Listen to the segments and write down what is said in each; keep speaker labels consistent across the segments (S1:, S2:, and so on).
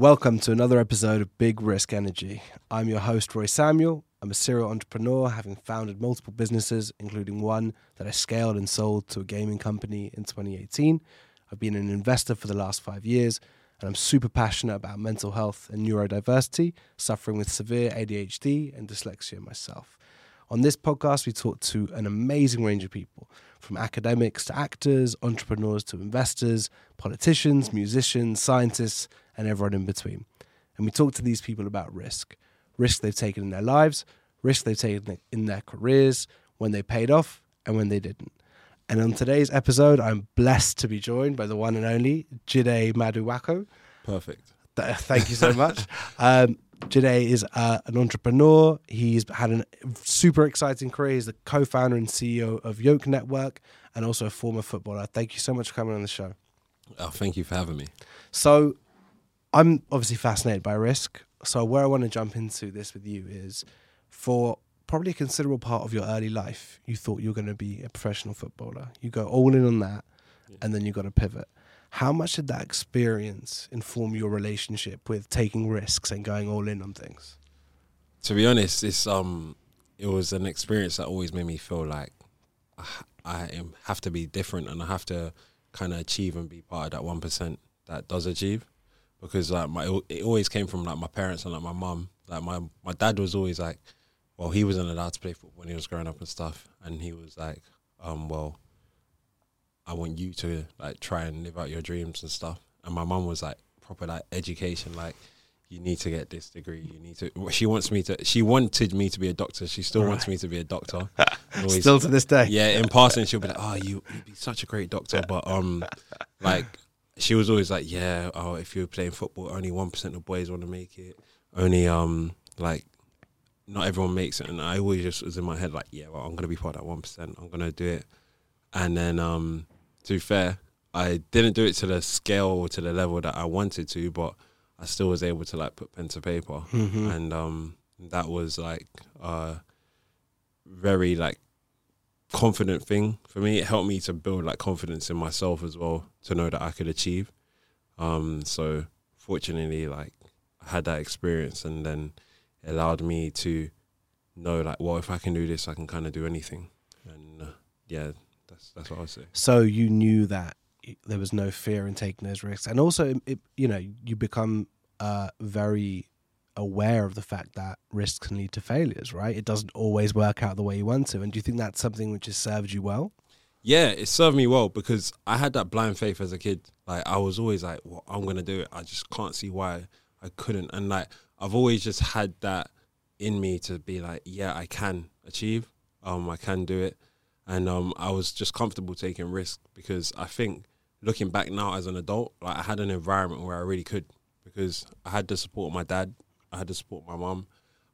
S1: Welcome to another episode of Big Risk Energy. I'm your host, Roei Samuel. I'm a serial entrepreneur, having founded multiple businesses, including one that I scaled and sold to a gaming company in 2018. I've been an investor for the last five years, and I'm super passionate about mental health and neurodiversity, suffering with severe ADHD and dyslexia myself. On this podcast, we talk to an amazing range of people from academics to actors, entrepreneurs to investors, politicians, musicians, scientists, and everyone in between. And we talk to these people about risk risk they've taken in their lives, risk they've taken in their careers, when they paid off, and when they didn't. And on today's episode, I'm blessed to be joined by the one and only Jide Maduako.
S2: Perfect.
S1: Thank you so much. um, Jide is uh, an entrepreneur. He's had a super exciting career. He's the co-founder and CEO of Yoke Network, and also a former footballer. Thank you so much for coming on the show.
S2: Oh, thank you for having me.
S1: So, I'm obviously fascinated by risk. So, where I want to jump into this with you is for probably a considerable part of your early life, you thought you were going to be a professional footballer. You go all in on that, and then you got to pivot. How much did that experience inform your relationship with taking risks and going all in on things?
S2: To be honest, it's um, it was an experience that always made me feel like I, I am, have to be different and I have to kind of achieve and be part of that one percent that does achieve. Because like my, it always came from like my parents and like my mum. Like my my dad was always like, well, he wasn't allowed to play football when he was growing up and stuff, and he was like, um, well, I want you to like try and live out your dreams and stuff. And my mum was like proper like education, like you need to get this degree. You need to. She wants me to. She wanted me to be a doctor. She still
S1: Right.
S2: wants me to be a doctor. Always-
S1: Still to this day.
S2: yeah. In passing, she'll be like, "Oh, you, you'd be such a great doctor," but um, like she was always like, "Yeah, oh, if you're playing football, only one percent of boys want to make it. Only um, like." Not everyone makes it, and I always just was in my head like, yeah, well, I'm gonna be part of that one percent. I'm gonna do it, and then um, to be fair, I didn't do it to the scale or to the level that I wanted to, but I still was able to like put pen to paper,
S1: Mhm.
S2: and um, that was like a very like confident thing for me. It helped me to build like confidence in myself as well to know that I could achieve. Um, so fortunately, like I had that experience, and then it allowed me to know like, well, if I can do this, I can kind of do anything, and uh, yeah, that's that's what I say.
S1: So you knew that there was no fear in taking those risks, and also, it, you know, you become uh, very aware of the fact that risks can lead to failures. Right? It doesn't always work out the way you want to. And do you think that's something which has served you well?
S2: Yeah, it served me well because I had that blind faith as a kid. Like I was always like, "Well, I'm gonna do it." I just can't see why I couldn't. And like I've always just had that in me to be like, "Yeah, I can achieve. Um, I can do it." And um, I was just comfortable taking risks because I think looking back now as an adult, like I had an environment where I really could because I had the support of my dad, I had to support my mum,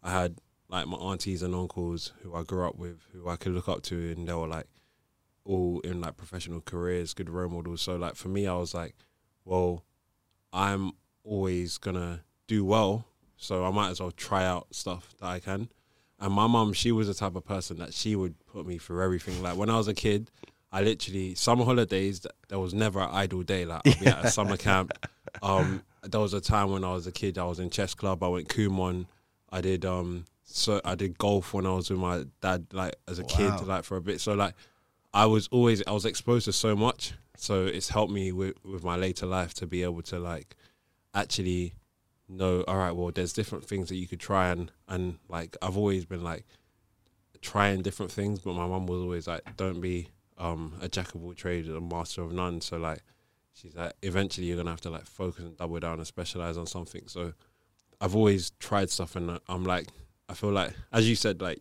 S2: I had like my aunties and uncles who I grew up with, who I could look up to, and they were like all in like professional careers, good role models. So like for me, I was like, well, I'm always gonna do well, so I might as well try out stuff that I can. And my mum, she was the type of person that she would put me through everything. Like when I was a kid, I literally summer holidays. th- There was never an idle day. Like I'd be at a summer camp. Um, there was a time when I was a kid. I was in chess club. I went Kumon. I did um, so I did golf when I was with my dad. Like as a
S1: Wow.
S2: kid, like for a bit. So like I was always I was exposed to so much. So it's helped me with with my later life to be able to like actually know. All right, well, there's different things that you could try and and like I've always been like trying different things, but my mum was always like, don't be um a jack of all trades a master of none. So like she's like, eventually you're gonna have to like focus and double down and specialize on something. So I've always tried stuff, and I'm like, I feel like, as you said, like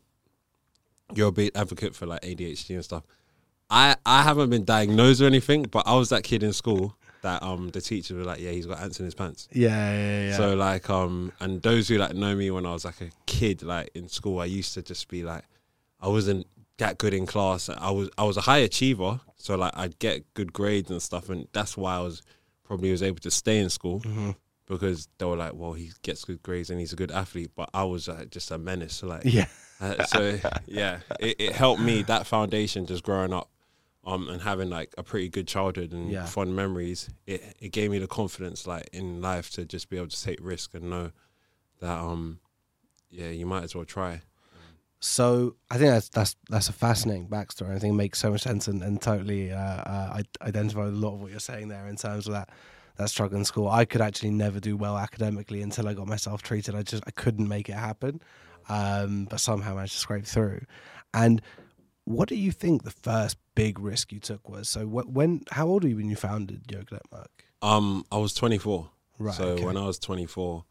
S2: you're a big advocate for like ADHD and stuff. I I haven't been diagnosed or anything, but I was that kid in school that um the teacher was like, yeah, he's got ants in his pants.
S1: Yeah, yeah, yeah.
S2: So like um and those who like know me when I was like a kid, like in school, I used to just be like, I wasn't that good in class. I was I was a high achiever, so like I'd get good grades and stuff, and that's why I was probably was able to stay in school
S1: Mhm.
S2: because they were like, well, he gets good grades and he's a good athlete, but I was uh, just a menace. So like,
S1: yeah.
S2: uh, so yeah, it, it helped me that foundation just growing up. um, and having like a pretty good childhood and
S1: Yeah.
S2: fond memories, it it gave me the confidence like in life to just be able to take risk and know that um, yeah, you might as well try.
S1: So I think that's that's that's a fascinating backstory. I think it makes so much sense and, and totally uh, uh, I identify with a lot of what you're saying there in terms of that that struggle in school. I could actually never do well academically until I got myself treated. I just I couldn't make it happen, um, but somehow managed to scrape through. And what do you think the first big risk you took was? So wh- when how old were you when you founded Yoke Network?
S2: Um, I was 24.
S1: Right.
S2: so
S1: okay.
S2: when I was 24,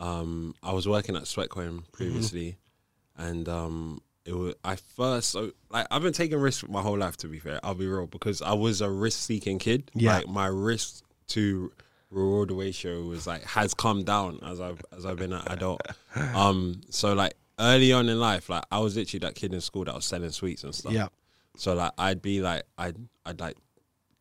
S2: um, I was working at Sweatcoin previously, and um, it was I first so like I've been taking risks my whole life. To be fair, I'll be real because I was a risk-seeking kid.
S1: Yeah.
S2: Like my risk to reward ratio was like has come down as I've as I've been an adult. Um, so like early on in life, like I was literally that kid in school that was selling sweets and stuff.
S1: yeah.
S2: So like I'd be like I'd I'd like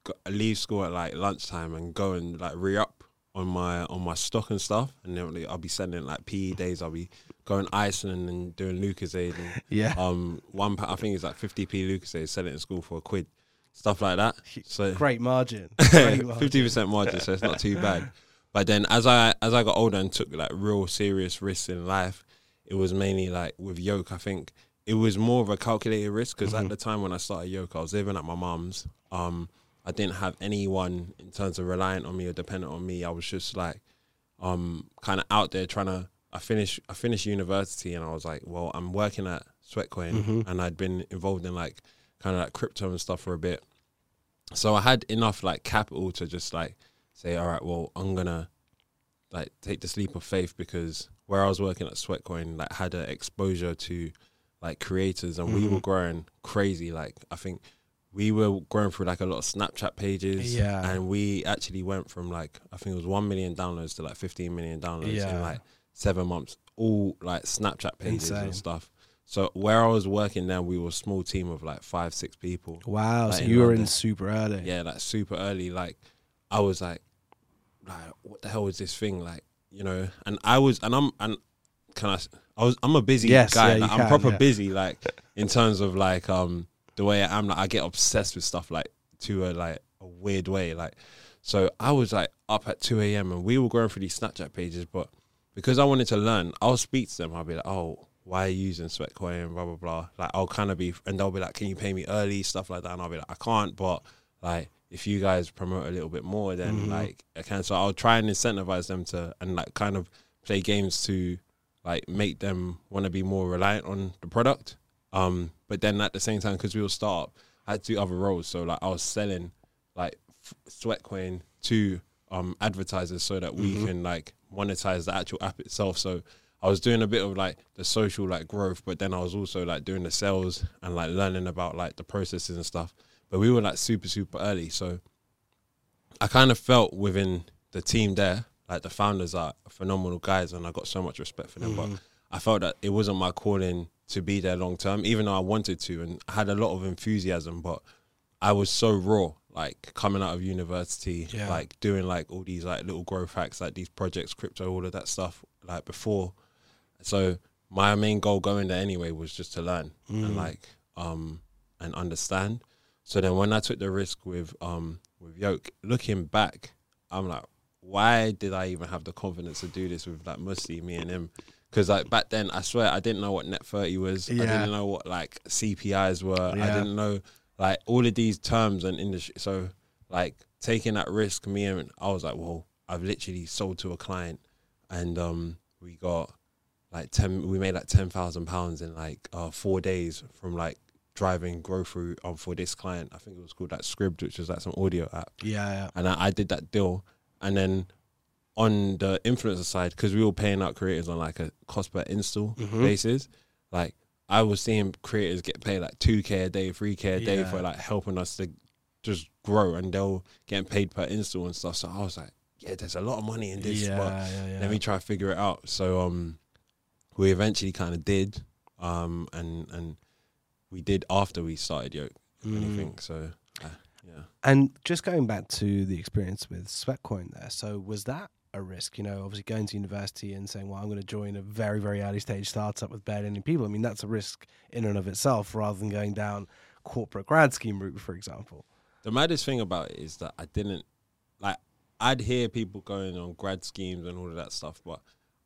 S2: go, leave school at like lunchtime and go and like re up on my on my stock and stuff, and then I'll be sending like PE days. I'll be going Iceland and doing Lucozade and
S1: Yeah.
S2: um one I think it's like fifty p Lucozade, sell it in school for a quid, stuff like that. So
S1: Great margin.
S2: Fifty percent margin, so it's not too bad. But then as I as I got older and took like real serious risks in life, it was mainly like with yoke. I think it was more of a calculated risk because at the time when I started yoke, I was living at my mum's. Um, I didn't have anyone in terms of reliant on me or dependent on me. I was just like um kind of out there trying to. I finished I finished university and I was like, well, I'm working at Sweatcoin and I'd been involved in like kind of like crypto and stuff for a bit. So I had enough like capital to just like say, all right, well, I'm gonna like take this leap of faith because where I was working at Sweatcoin like had an exposure to like creators and we were growing crazy. Like I think we were growing through like a lot of Snapchat pages.
S1: Yeah.
S2: And we actually went from like I think it was one million downloads to like fifteen million downloads
S1: Yeah.
S2: in like seven months. All like Snapchat pages
S1: Insane.
S2: and stuff. So where I was working there, we were a small team of like five, six people.
S1: Wow.
S2: Like
S1: so you were in super early.
S2: Yeah, like super early. Like I was like, like what the hell is this thing? Like you know, and I was, and I'm, and can I I was, I'm a busy
S1: Yes,
S2: guy.
S1: yeah,
S2: like, I'm
S1: can,
S2: proper busy. Like in terms of like um the way I am. Like I get obsessed with stuff like to a like a weird way. Like so, I was like up at two a.m. and we were going through these Snapchat pages, but because I wanted to learn, I'll speak to them. I'll be like, oh. Why are you using Sweatcoin? Blah blah blah. Like I'll kind of be, and they'll be like, "Can you pay me early?" Stuff like that, and I'll be like, "I can't," but like if you guys promote a little bit more then
S1: Mm-hmm.
S2: like I can so I'll try and incentivize them to and like kind of play games to like make them want to be more reliant on the product um but then at the same time because we were start I had to do other roles so like I was selling like f- Sweatcoin to um advertisers so that we
S1: Mm-hmm.
S2: can like monetize the actual app itself so I was doing a bit of like the social like growth, but then I was also like doing the sales and like learning about like the processes and stuff. But we were like super super early, so I kind of felt within the team there, like the founders are phenomenal guys, and I got so much respect for them. But I felt that it wasn't my calling to be there long term, even though I wanted to, and I had a lot of enthusiasm. But I was so raw, like coming out of university,
S1: Yeah.
S2: like doing like all these like little growth hacks, like these projects, crypto, all of that stuff, like before. So my main goal going there anyway was just to learn and like um and understand. So then when I took the risk with um with Yoke, looking back, I'm like, why did I even have the confidence to do this with like Musti, me and him? Because like back then, I swear I didn't know what Net Thirty was. I didn't know what like CPIs were. I didn't know like all of these terms and industry. So like taking that risk, me and I was like, well, I've literally sold to a client, and um we got like ten. We made like ten thousand pounds in like uh, four days from like driving grocery um, for this client. I think it was called like Scribd, which was like some audio app
S1: Yeah, yeah.
S2: and I, I did that deal. And then on the influencer side, because we were paying out creators on like a cost per install
S1: Mhm.
S2: basis, like I was seeing creators get paid like two k a day, three k a day
S1: Yeah.
S2: for like helping us to just grow, and they'll getting paid per install and stuff. So I was like, yeah, there's a lot of money in this,
S1: yeah,
S2: but
S1: yeah, yeah.
S2: let me try to figure it out. So um, we eventually kind of did, um, and and we did after we started Yoke,
S1: Mm.
S2: anything. So uh, yeah.
S1: And just going back to the experience with Sweatcoin there, so was that a risk? You know, obviously going to university and saying, well, I'm going to join a very, very early stage startup with barely any people. I mean, that's a risk in and of itself rather than going down corporate grad scheme route, for example.
S2: The maddest thing about it is that I didn't like. I'd hear people going on grad schemes and all of that stuff, but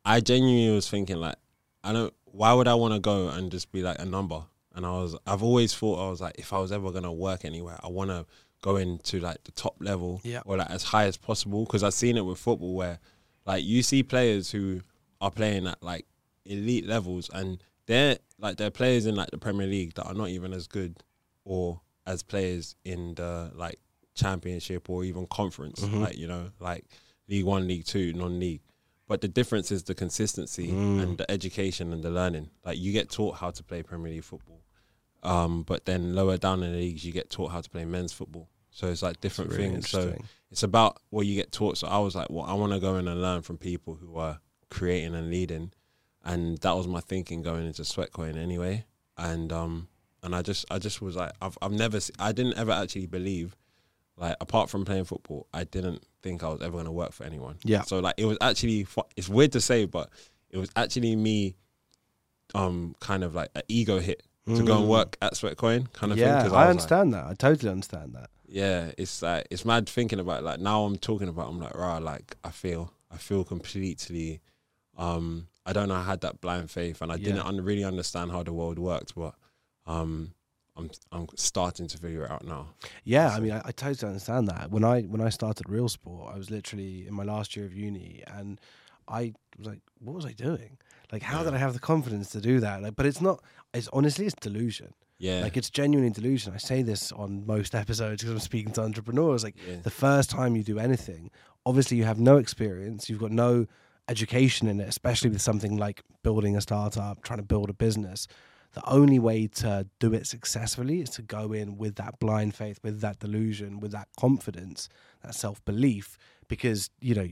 S2: I genuinely was thinking like, I don't. Why would I want to go and just be like a number? And I was, I've always thought I was like, if I was ever gonna work anywhere, I want to go to like the top level
S1: Yeah.
S2: or like as high as possible because I've seen it with football where like you see players who are playing at like elite levels and they're like they're players in like the Premier League that are not even as good or as players in the like championship or even conference mm-hmm. like you know like league 1 league 2 non-league. But the difference is the consistency mm. and the education and the learning. Like you get taught how to play Premier League football um, but then lower down in the leagues, you get taught how to play men's football. So it's like different
S1: really
S2: things. So it's about what you get taught. So I was like, well, I want to go in and learn from people who are creating and leading, and that was my thinking going into Sweatcoin anyway. And um, and I just I just was like, I've I've never se- I didn't ever actually believe, like apart from playing football, I didn't think I was ever gonna work for anyone.
S1: Yeah.
S2: So like it was actually it's weird to say, but it was actually me, um, kind of like an ego hit to go and work at Sweatcoin kind of thing.
S1: Mm. yeah,
S2: 'cause
S1: I,
S2: was like-
S1: understand that. I totally understand that.
S2: yeah, it's like it's mad thinking about it. like now I'm talking about I'm like rah like I feel I feel completely um I don't know I had that blind faith and I didn't un- really understand how the world worked but um I'm I'm starting to figure it out now.
S1: Yeah, I mean, I, I totally understand that. When I when I started Real Sport, I was literally in my last year of uni, and I was like, "What was I doing? Like, how did I have the confidence to do that?" Like, but it's not. It's honestly, it's delusion.
S2: Yeah.
S1: Like, it's genuinely delusion. I say this on most episodes because I'm speaking to entrepreneurs. Like,
S2: Yeah.
S1: the first time you do anything, obviously you have no experience, you've got no education in it, especially with something like building a startup, trying to build a business. The only way to do it successfully is to go in with that blind faith, with that delusion, with that confidence, that self belief, because you know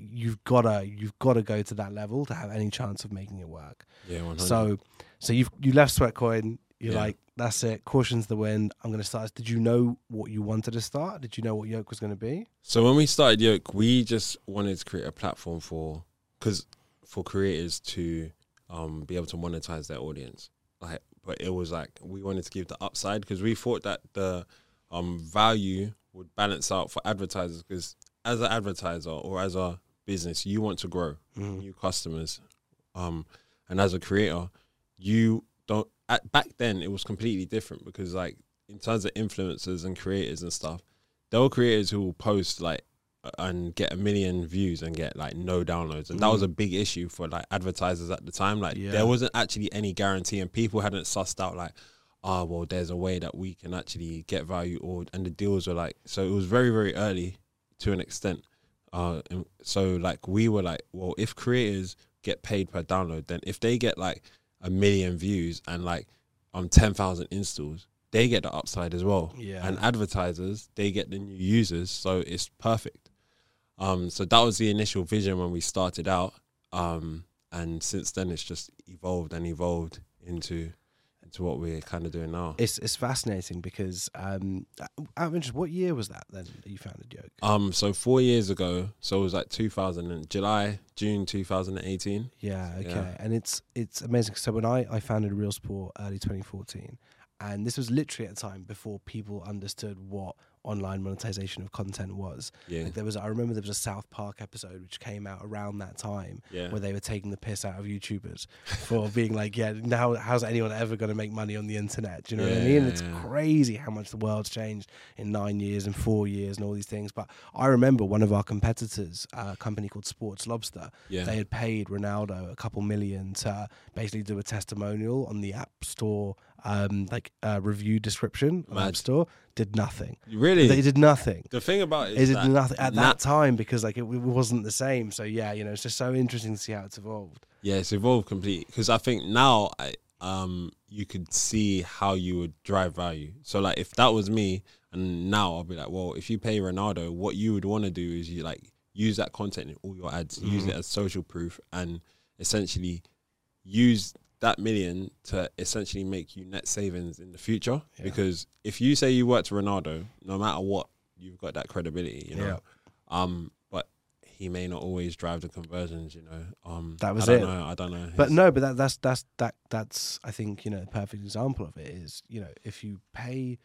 S1: you've gotta you've gotta go to that level to have any chance of making it work.
S2: yeah, 100.
S1: So, so you've you left Sweatcoin. You're
S2: Yeah.
S1: like, that's it. Caution's the wind. I'm going to start. Did you know what you wanted to start? Did you know what Yoke was going to be?
S2: So when we started Yoke, we just wanted to create a platform for because for creators to um, be able to monetize their audience. Like, but it was like we wanted to give the upside because we thought that the um, value would balance out for advertisers. Because as an advertiser or as a business, you want to grow mm-hmm. new customers, um, and as a creator, you don't. At, back then, it was completely different because like in terms of influencers and creators and stuff there were creators who will post like and get a million views and get like no downloads and that was mm-hmm. a big issue for like advertisers at the time like
S1: Yeah.
S2: there wasn't actually any guarantee and people hadn't sussed out like oh well there's a way that we can actually get value or and the deals were like so it was very very early to an extent uh so like we were like well if creators get paid per download then if they get like a million views and like um 10,000 installs they get the upside as well.
S1: Yeah.
S2: and advertisers they get the new users so it's perfect. Um so that was the initial vision when we started out. Um and since then it's just evolved and evolved into into what we're kind of doing now
S1: It's it's fascinating because um, out of interest, what year was that then that you founded Yoke?
S2: um so 4 years ago so it was like 2000 and July June 2018
S1: Yeah, okay.
S2: Yeah.
S1: And it's it's amazing. So when I, I founded Real Sport early 2014, and this was literally at a time before people understood what online monetization of content was.
S2: yeah
S1: Like there was, I remember there was a South Park episode which came out around that time
S2: Yeah.
S1: where they were taking the piss out of YouTubers for being like, yeah, now how's anyone ever going to make money on the internet? Do you know what I mean?
S2: yeah,
S1: It's
S2: yeah.
S1: crazy how much the world's changed in nine years and four years and all these things. But I remember one of our competitors, a company called Sports Lobster,
S2: Yeah.
S1: they had paid Ronaldo a couple million to basically do a testimonial on the App Store, um, like uh, review description on App Store. Did nothing.
S2: really
S1: They did nothing.
S2: the thing about it
S1: It
S2: is
S1: did
S2: that
S1: nothing at
S2: na-
S1: that time because like it, it wasn't the same. So yeah, you know, it's just so interesting to see how it's evolved.
S2: Yeah, it's evolved completely because I think now I um you could see how you would drive value. So like if that was me and now I'll be like, well, if you pay Ronaldo, what you would want to do is you like use that content in all your ads, use
S1: Mm-hmm.
S2: it as social proof and essentially use that million to essentially make you net savings in the future.
S1: Yeah.
S2: Because if you say you work to Ronaldo, no matter what, you've got that credibility, you know.
S1: Yeah.
S2: Um, but he may not always drive the conversions. You know, um,
S1: That was
S2: I don't
S1: it.
S2: Know, I don't know.
S1: But no, but that, that's that's that that's I think you know a perfect example of it is you know if you pay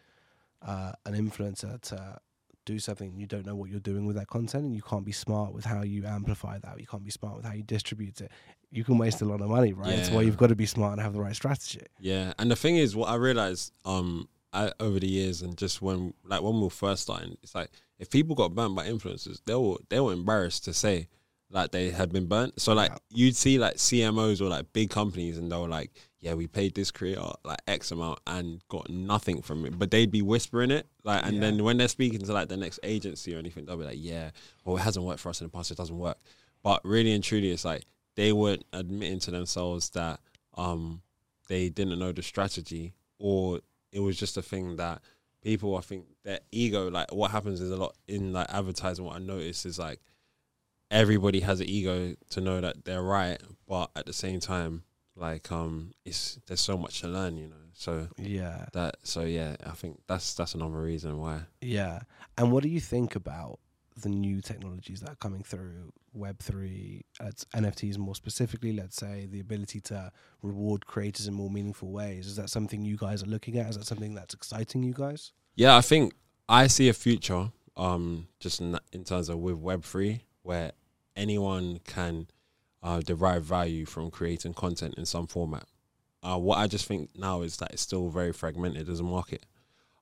S1: uh, an influencer to do something you don't know what you're doing with that content and you can't be smart with how you amplify that you can't be smart with how you distribute it you can waste a lot of money right that's why you've got to be smart and have the right strategy
S2: Yeah, and the thing is, what I realized um I, over the years, and just when like when we were first starting, it's like if people got burnt by influencers, they were they were embarrassed to say like they had been burnt. So like
S1: Yeah.
S2: you'd see like CMOs or like big companies, and they were like, "Yeah, we paid this creator like X amount and got nothing from it," but they'd be whispering it, like, and
S1: Yeah.
S2: then when they're speaking to like the next agency or anything, they'll be like, "Yeah, well, it hasn't worked for us in the past. It doesn't work." But really and truly, it's like they weren't admitting to themselves that um they didn't know the strategy or it was just a thing that people I think their ego like what happens is a lot in like advertising what I notice is like everybody has an ego to know that they're right but at the same time like um it's there's so much to learn you know? So
S1: yeah.
S2: that so yeah I think that's that's another reason why.
S1: Yeah. And what do you think about the new technologies that are coming through web3 it's nfts more specifically let's say the ability to reward creators in more meaningful ways. Is that something you guys are looking at? Is that something that's exciting you guys?
S2: Yeah, I think I see a future, um, just in, in terms of with Web three, where anyone can uh, derive value from creating content in some format. Uh, what I just think now is that it's still very fragmented as a market,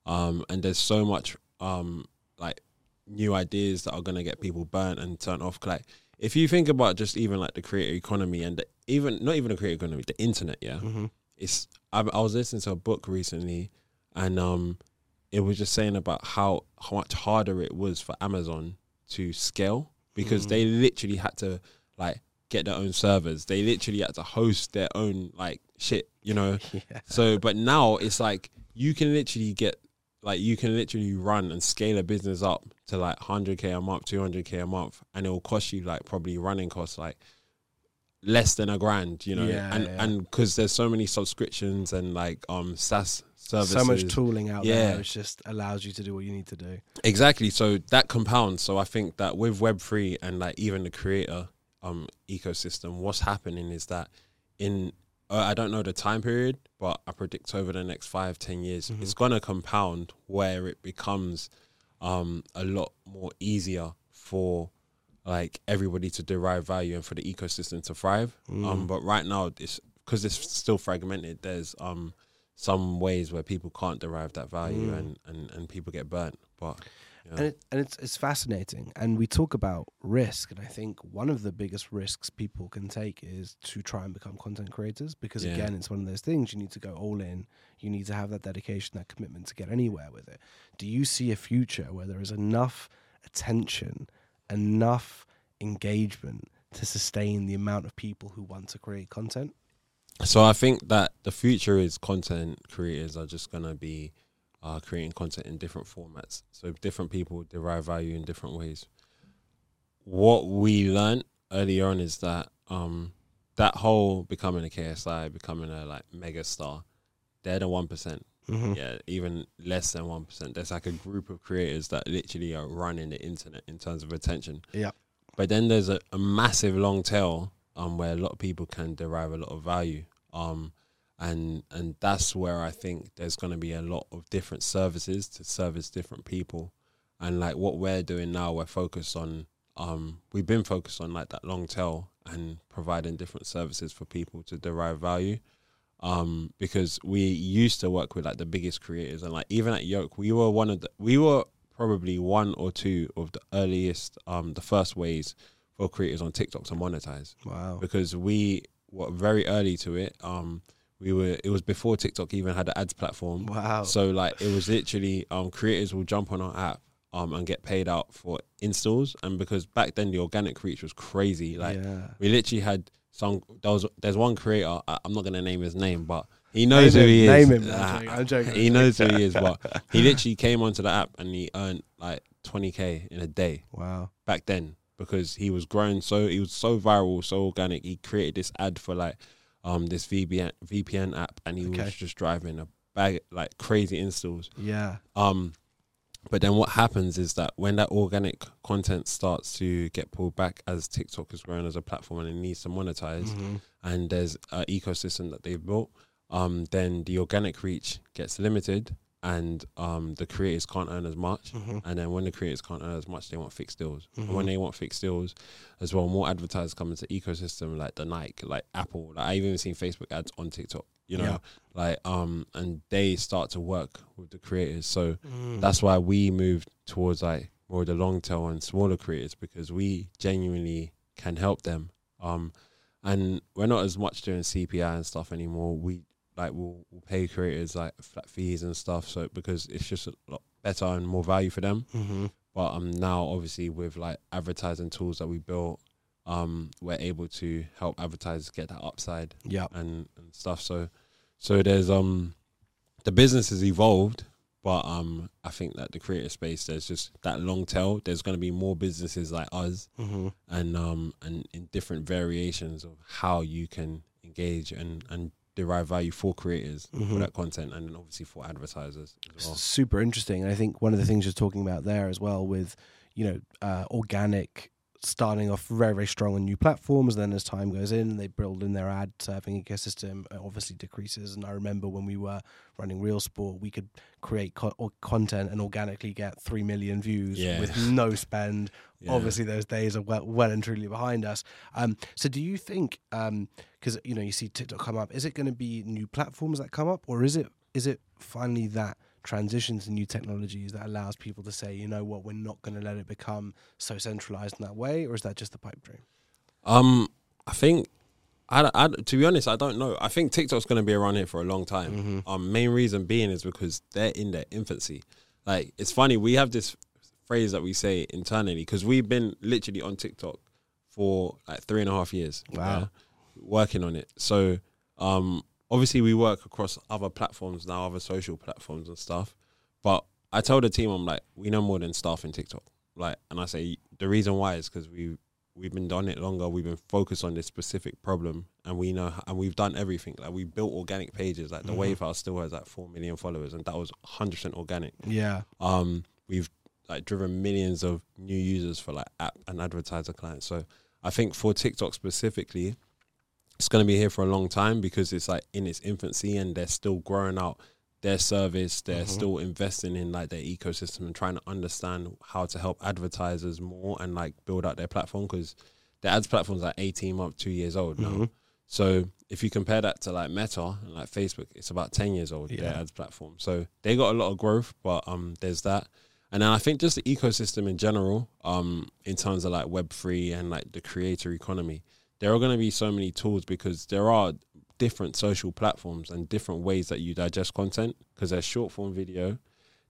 S2: um, and there's so much um, like new ideas that are gonna get people burnt and turned off. Like if you think about just even like the creator economy and the, even not even the creator economy, the internet, yeah
S1: mm-hmm.
S2: it's I, I was listening to a book recently and um it was just saying about how how much harder it was for Amazon to scale because
S1: Mm.
S2: they literally had to like get their own servers they literally had to host their own like shit you know
S1: yeah
S2: so but now it's like you can literally get like you can literally run and scale a business up to like 100k a month 200k a month and it will cost you like probably running costs like less than a grand you know
S1: Yeah,
S2: and
S1: yeah.
S2: and because there's so many subscriptions and like um SaaS services
S1: so much tooling out
S2: Yeah.
S1: there which just allows you to do what you need to do
S2: Exactly. So that compounds. So I think that with Web three and like even the creator um ecosystem, what's happening is that in uh, I don't know the time period, but I predict over the next five ten years,
S1: Mhm.
S2: it's gonna compound where it becomes um a lot more easier for like everybody to derive value and for the ecosystem to thrive. Um,
S1: Mm.
S2: but right now it's because it's still fragmented. There's um some ways where people can't derive that value
S1: Mm.
S2: and, and and people get burnt. But yeah.
S1: and, it, and it's it's fascinating and we talk about risk and i think one of the biggest risks people can take is to try and become content creators because
S2: Yeah.
S1: again it's one of those things you need to go all in you need to have that dedication that commitment to get anywhere with it do you see a future where there is enough attention enough engagement to sustain the amount of people who want to create content
S2: So I think that the future is content creators are just gonna be uh, creating content in different formats. So different people derive value in different ways. What we learned early on is that um, that whole becoming a KSI, becoming a like mega star, they're the one percent.
S1: mm-hmm.
S2: Yeah, even less than one percent. There's like a group of creators that literally are running the internet in terms of attention.
S1: Yeah.
S2: But then there's a, a massive long tail um where a lot of people can derive a lot of value. Um and and that's where I think there's gonna be a lot of different services to service different people. And like what we're doing now, we're focused on um we've been focused on like that long tail and providing different services for people to derive value um, because we used to work with like the biggest creators and like even at Yoke, we were one of the we were probably one or two of the earliest, um, the first ways for creators on TikTok to monetize
S1: wow
S2: because we were very early to it. Um, we were it was before TikTok even had an ads platform.
S1: wow
S2: So like it was literally um creators will jump on our app um and get paid out for installs and because back then the organic reach was crazy like
S1: yeah
S2: we literally had some. There was there's one creator. I, I'm not gonna name his name, but he knows
S1: Name
S2: who he
S1: him,
S2: is.
S1: name him. No, I'm joking, I'm joking,
S2: He knows who he is, but he literally came onto the app and he earned like 20k in a day
S1: wow
S2: back then because he was growing so he was so viral, so organic. He created this ad for like um this VPN VPN app, and he
S1: Okay.
S2: was just driving a bag like crazy installs.
S1: yeah
S2: Um, But then what happens is that when that organic content starts to get pulled back as TikTok is growing as a platform and it needs to monetize,
S1: Mhm.
S2: and there's an ecosystem that they've built, um, then the organic reach gets limited, and um, the creators can't earn as much.
S1: Mhm.
S2: And then when the creators can't earn as much, they want fixed deals. And
S1: Mhm.
S2: when they want fixed deals, as well, more advertisers come into the ecosystem, like the Nike, like Apple. Like I've even seen Facebook ads on TikTok. You know,
S1: Yeah.
S2: like um, and they start to work with the creators. So
S1: Mm.
S2: that's why we moved towards like more the long tail and smaller creators because we genuinely can help them. Um, and we're not as much doing CPI and stuff anymore. We like we'll, we'll pay creators like flat fees and stuff. So because it's just a lot better and more value for them.
S1: Mhm.
S2: But um, now obviously with like advertising tools that we built, um, we're able to help advertisers get that upside
S1: Yeah.
S2: and, and stuff. So so there's um the business has evolved, but um I think that the creator space there's just that long tail. There's gonna be more businesses like us
S1: Mhm.
S2: and um and in different variations of how you can engage and and derive value for creators
S1: Mhm.
S2: for that content and then obviously for advertisers as well.
S1: super interesting. And I think one of the things you're talking about there as well with, you know, uh, organic starting off very, very strong on new platforms. Then as time goes in they build in their ad serving ecosystem, it obviously decreases. And I remember when we were running Real Sport, we could create co- or content and organically get 3 million views
S2: Yeah.
S1: with no spend.
S2: Yeah.
S1: Obviously, those days are well, well and truly behind us. Um, so, do you think, because you know, you see TikTok come up, is it going to be new platforms that come up, or is it is it finally that transition to new technologies that allows people to say, you know what, we're not going to let it become so centralized in that way, or is that just a pipe dream?
S2: Um, I think, I, I, to be honest, I don't know. I think TikTok's going to be around here for a long time.
S1: Mhm.
S2: Um, main reason being is because they're in their infancy. Like, it's funny, we have this phrase that we say internally because we've been literally on TikTok for like three and a half years.
S1: Wow.
S2: working on it. So, um, obviously, we work across other platforms now, other social platforms and stuff. But I tell the team, I'm like, we know more than staff in TikTok. Like, and I say the reason why is because we we've been done it longer. We've been focused on this specific problem, and we know, and we've done everything. Like, we built organic pages. Like, the
S1: Mhm.
S2: Wave House still has like four million followers, and that was 100 percent organic.
S1: Yeah.
S2: Um, we've like driven millions of new users for like app and advertiser clients. So I think for TikTok specifically, it's going to be here for a long time because it's like in its infancy and they're still growing out their service. They're
S1: Mhm.
S2: still investing in like their ecosystem and trying to understand how to help advertisers more and like build out their platform because the ads platform's like 18 months, two years old now.
S1: Mhm.
S2: So if you compare that to like Meta and like Facebook, it's about ten years old. Their
S1: Yeah.
S2: ads platform, so they got a lot of growth, but um, there's that, and then I think just the ecosystem in general, um, in terms of like Web three and like the creator economy, there are going to be so many tools because there are different social platforms and different ways that you digest content because there's short form video,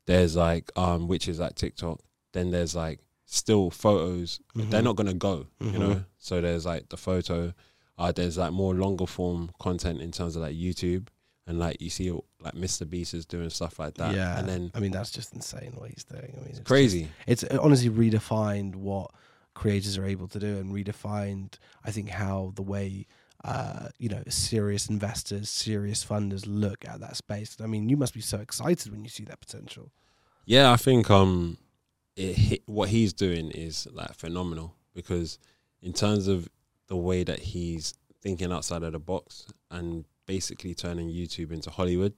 S2: there's like um, which is like TikTok, then there's like still photos. They're
S1: Mhm.
S2: not going to go, you
S1: Mhm.
S2: know. So there's like the photo uh, there's like more longer form content in terms of like YouTube, and like you see like Mr. Beast is doing stuff like that.
S1: yeah.
S2: and then
S1: I mean, that's just insane what he's doing. I mean, it's just-
S2: crazy.
S1: it's honestly redefined what creators are able to do and redefined i think how the way uh, you know serious investors serious funders look at that space i mean you must be so excited when you see that potential
S2: Yeah, I think um, it hit, what he's doing is like phenomenal because in terms of the way that he's thinking outside of the box and basically turning YouTube into Hollywood,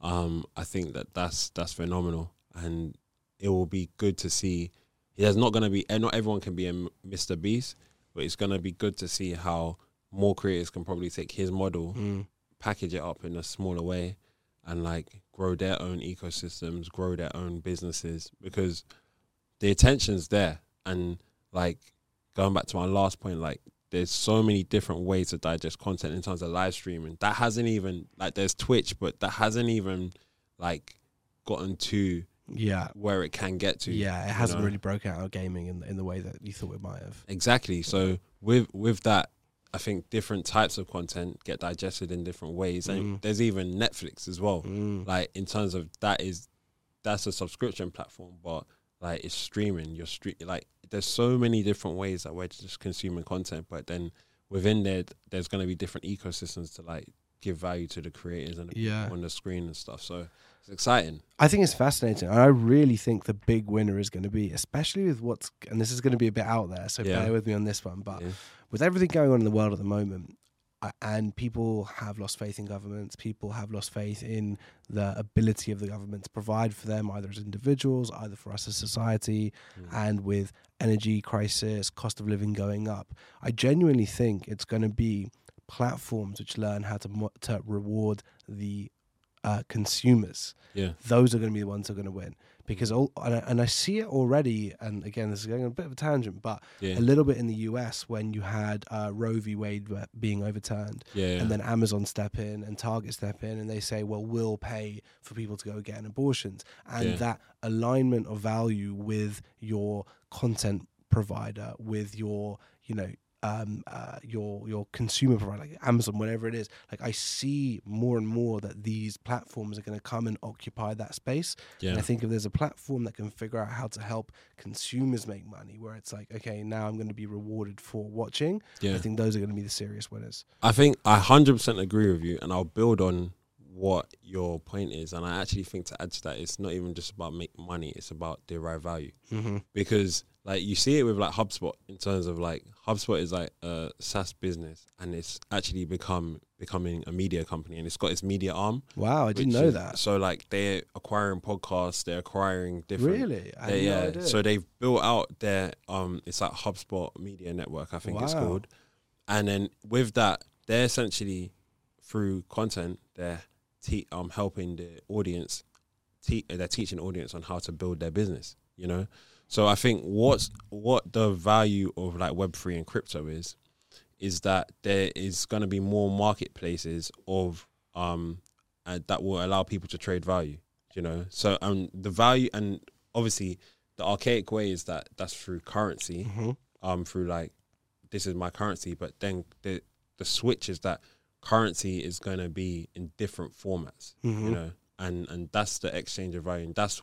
S2: um, I think that that's that's phenomenal, and it will be good to see. There's not going to be, and not everyone can be a Mr. Beast, but it's going to be good to see how more creators can probably take his model mm. package it up in a smaller way and like grow their own ecosystems, grow their own businesses because the attention's there. And like going back to my last point, like there's so many different ways to digest content in terms of live streaming. That hasn't even like there's Twitch, but that hasn't even like gotten to
S1: yeah
S2: where it can get to.
S1: yeah it hasn't
S2: know?
S1: really broken out of gaming in, in the way that you thought it might have
S2: Exactly. So with with that, I think different types of content get digested in different ways. And
S1: Mm.
S2: there's even Netflix as well.
S1: Mm.
S2: like in terms of that is that's a subscription platform but like it's streaming you're street like there's so many different ways that we're just consuming content but then within there there's going to be different ecosystems to like give value to the creators and the
S1: Yeah.
S2: people on the screen and stuff. So it's exciting.
S1: I think it's fascinating. And I really think the big winner is going to be, especially with what's, and this is going to be a bit out there, so
S2: Yeah.
S1: bear with me on this one. But
S2: Yeah.
S1: with everything going on in the world at the moment, and people have lost faith in governments, people have lost faith in the ability of the government to provide for them, either as individuals, either for us as society,
S2: Mm.
S1: and with energy crisis, cost of living going up. I genuinely think it's going to be platforms which learn how to mo- to reward the uh, consumers
S2: Yeah.
S1: those are going to be the ones who are going to win because all, and, I, and I see it already. And again, this is going on a bit of a tangent, but
S2: Yeah.
S1: a little bit in the US when you had uh, Roe v. Wade being overturned,
S2: Yeah.
S1: and then Amazon step in and Target step in, and they say, "Well, we'll pay for people to go get an abortions," and
S2: Yeah.
S1: that alignment of value with your content provider, with your you know um, uh, your your consumer provider, like Amazon, whatever it is. Like I see more and more that these platforms are going to come and occupy that space. And
S2: yeah.
S1: I think if there's a platform that can figure out how to help consumers make money, where it's like, okay, now I'm going to be rewarded for watching.
S2: Yeah.
S1: I think those are going to be the serious winners.
S2: I think I hundred percent agree with you, and I'll build on what your point is. And I actually think to add to that, it's not even just about make money; it's about derive value.
S1: Mm-hmm.
S2: Because like you see it with like HubSpot in terms of like HubSpot is like a SaaS business, and it's actually become becoming a media company, and it's got its media arm.
S1: Wow, I didn't know
S2: is-
S1: that.
S2: So like they're acquiring podcasts, they're acquiring different.
S1: Really? I
S2: They-
S1: had no
S2: yeah, so they've built out their um, it's like HubSpot Media Network, I think it's
S1: Wow.
S2: called, and then with that, they're essentially through content, they're te- um helping the audience, te- they're teaching the audience on how to build their business. You know, so I think what's what the value of like Web three and crypto is, is that there is going to be more marketplaces of um uh, that will allow people to trade value. You know, so um the value and obviously the archaic way is that that's through currency,
S1: Mhm.
S2: um through like this is my currency, but then the the switch is that currency is going to be in different formats
S1: Mhm.
S2: you know, and and that's the exchange of value. And that's,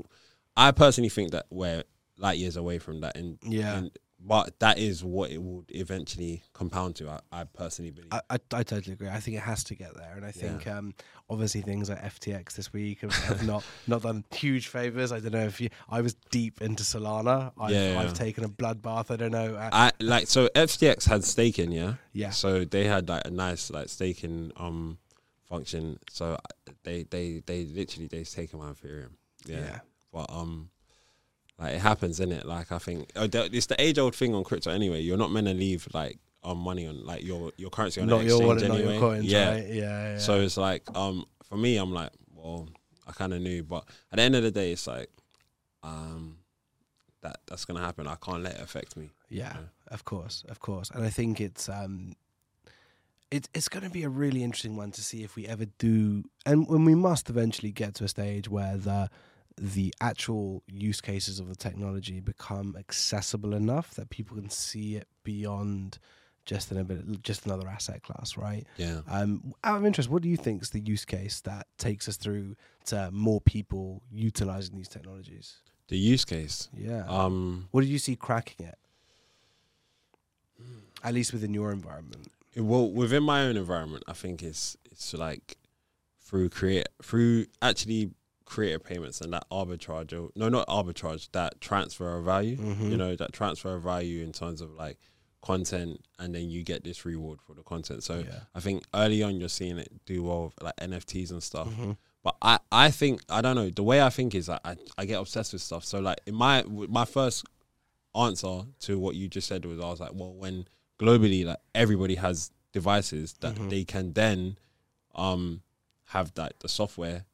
S2: I personally think that we're light years away from that, and
S1: Yeah.
S2: and, but that is what it would eventually compound to. I, I personally believe.
S1: I, I, I totally agree. I think it has to get there, and I think
S2: Yeah.
S1: um, obviously things like FTX this week have, have not not done huge favors. I don't know if you. I was deep into Solana. I've,
S2: Yeah, yeah.
S1: I've taken a bloodbath. I don't know. Uh,
S2: I like so FTX had staking, yeah,
S1: yeah,
S2: So they had like a nice like staking um function. So they they they literally they taken my Ethereum, yeah.
S1: yeah,
S2: But um, like it happens, in it? Like I think oh, the- it's the age old thing on crypto anyway. You're not meant to leave like um money on like your your currency on
S1: not your
S2: exchange
S1: wallet, not
S2: anyway.
S1: your coins.
S2: yeah.
S1: right? yeah, yeah.
S2: So it's like um for me, I'm like, well, I kind of knew, but at the end of the day, it's like um that that's gonna happen. I can't let it affect me.
S1: Yeah,
S2: Yeah.
S1: of course, of course, and I think it's um, it's it's going to be a really interesting one to see if we ever do, and when we must eventually get to a stage where the the actual use cases of the technology become accessible enough that people can see it beyond just an just another asset class, right?
S2: Yeah.
S1: Um, out of interest, what do you think is the use case that takes us through to more people utilizing these technologies?
S2: The use case.
S1: Yeah.
S2: Um,
S1: What do you see cracking it? At least within your environment.
S2: well, within my own environment, I think it's it's like through create through actually creator payments and that arbitrage. Or, no, not arbitrage. That transfer of value.
S1: Mhm.
S2: You know, that transfer of value in terms of like content, and then you get this reward for the content. So
S1: Yeah.
S2: I think early on you're seeing it do well with like NFTs and stuff.
S1: Mhm.
S2: But I, I think I don't know. The way I think is that I, I get obsessed with stuff. So like in my my first answer to what you just said was I was like, well, when globally like everybody has devices that
S1: Mhm.
S2: they can then um have that the software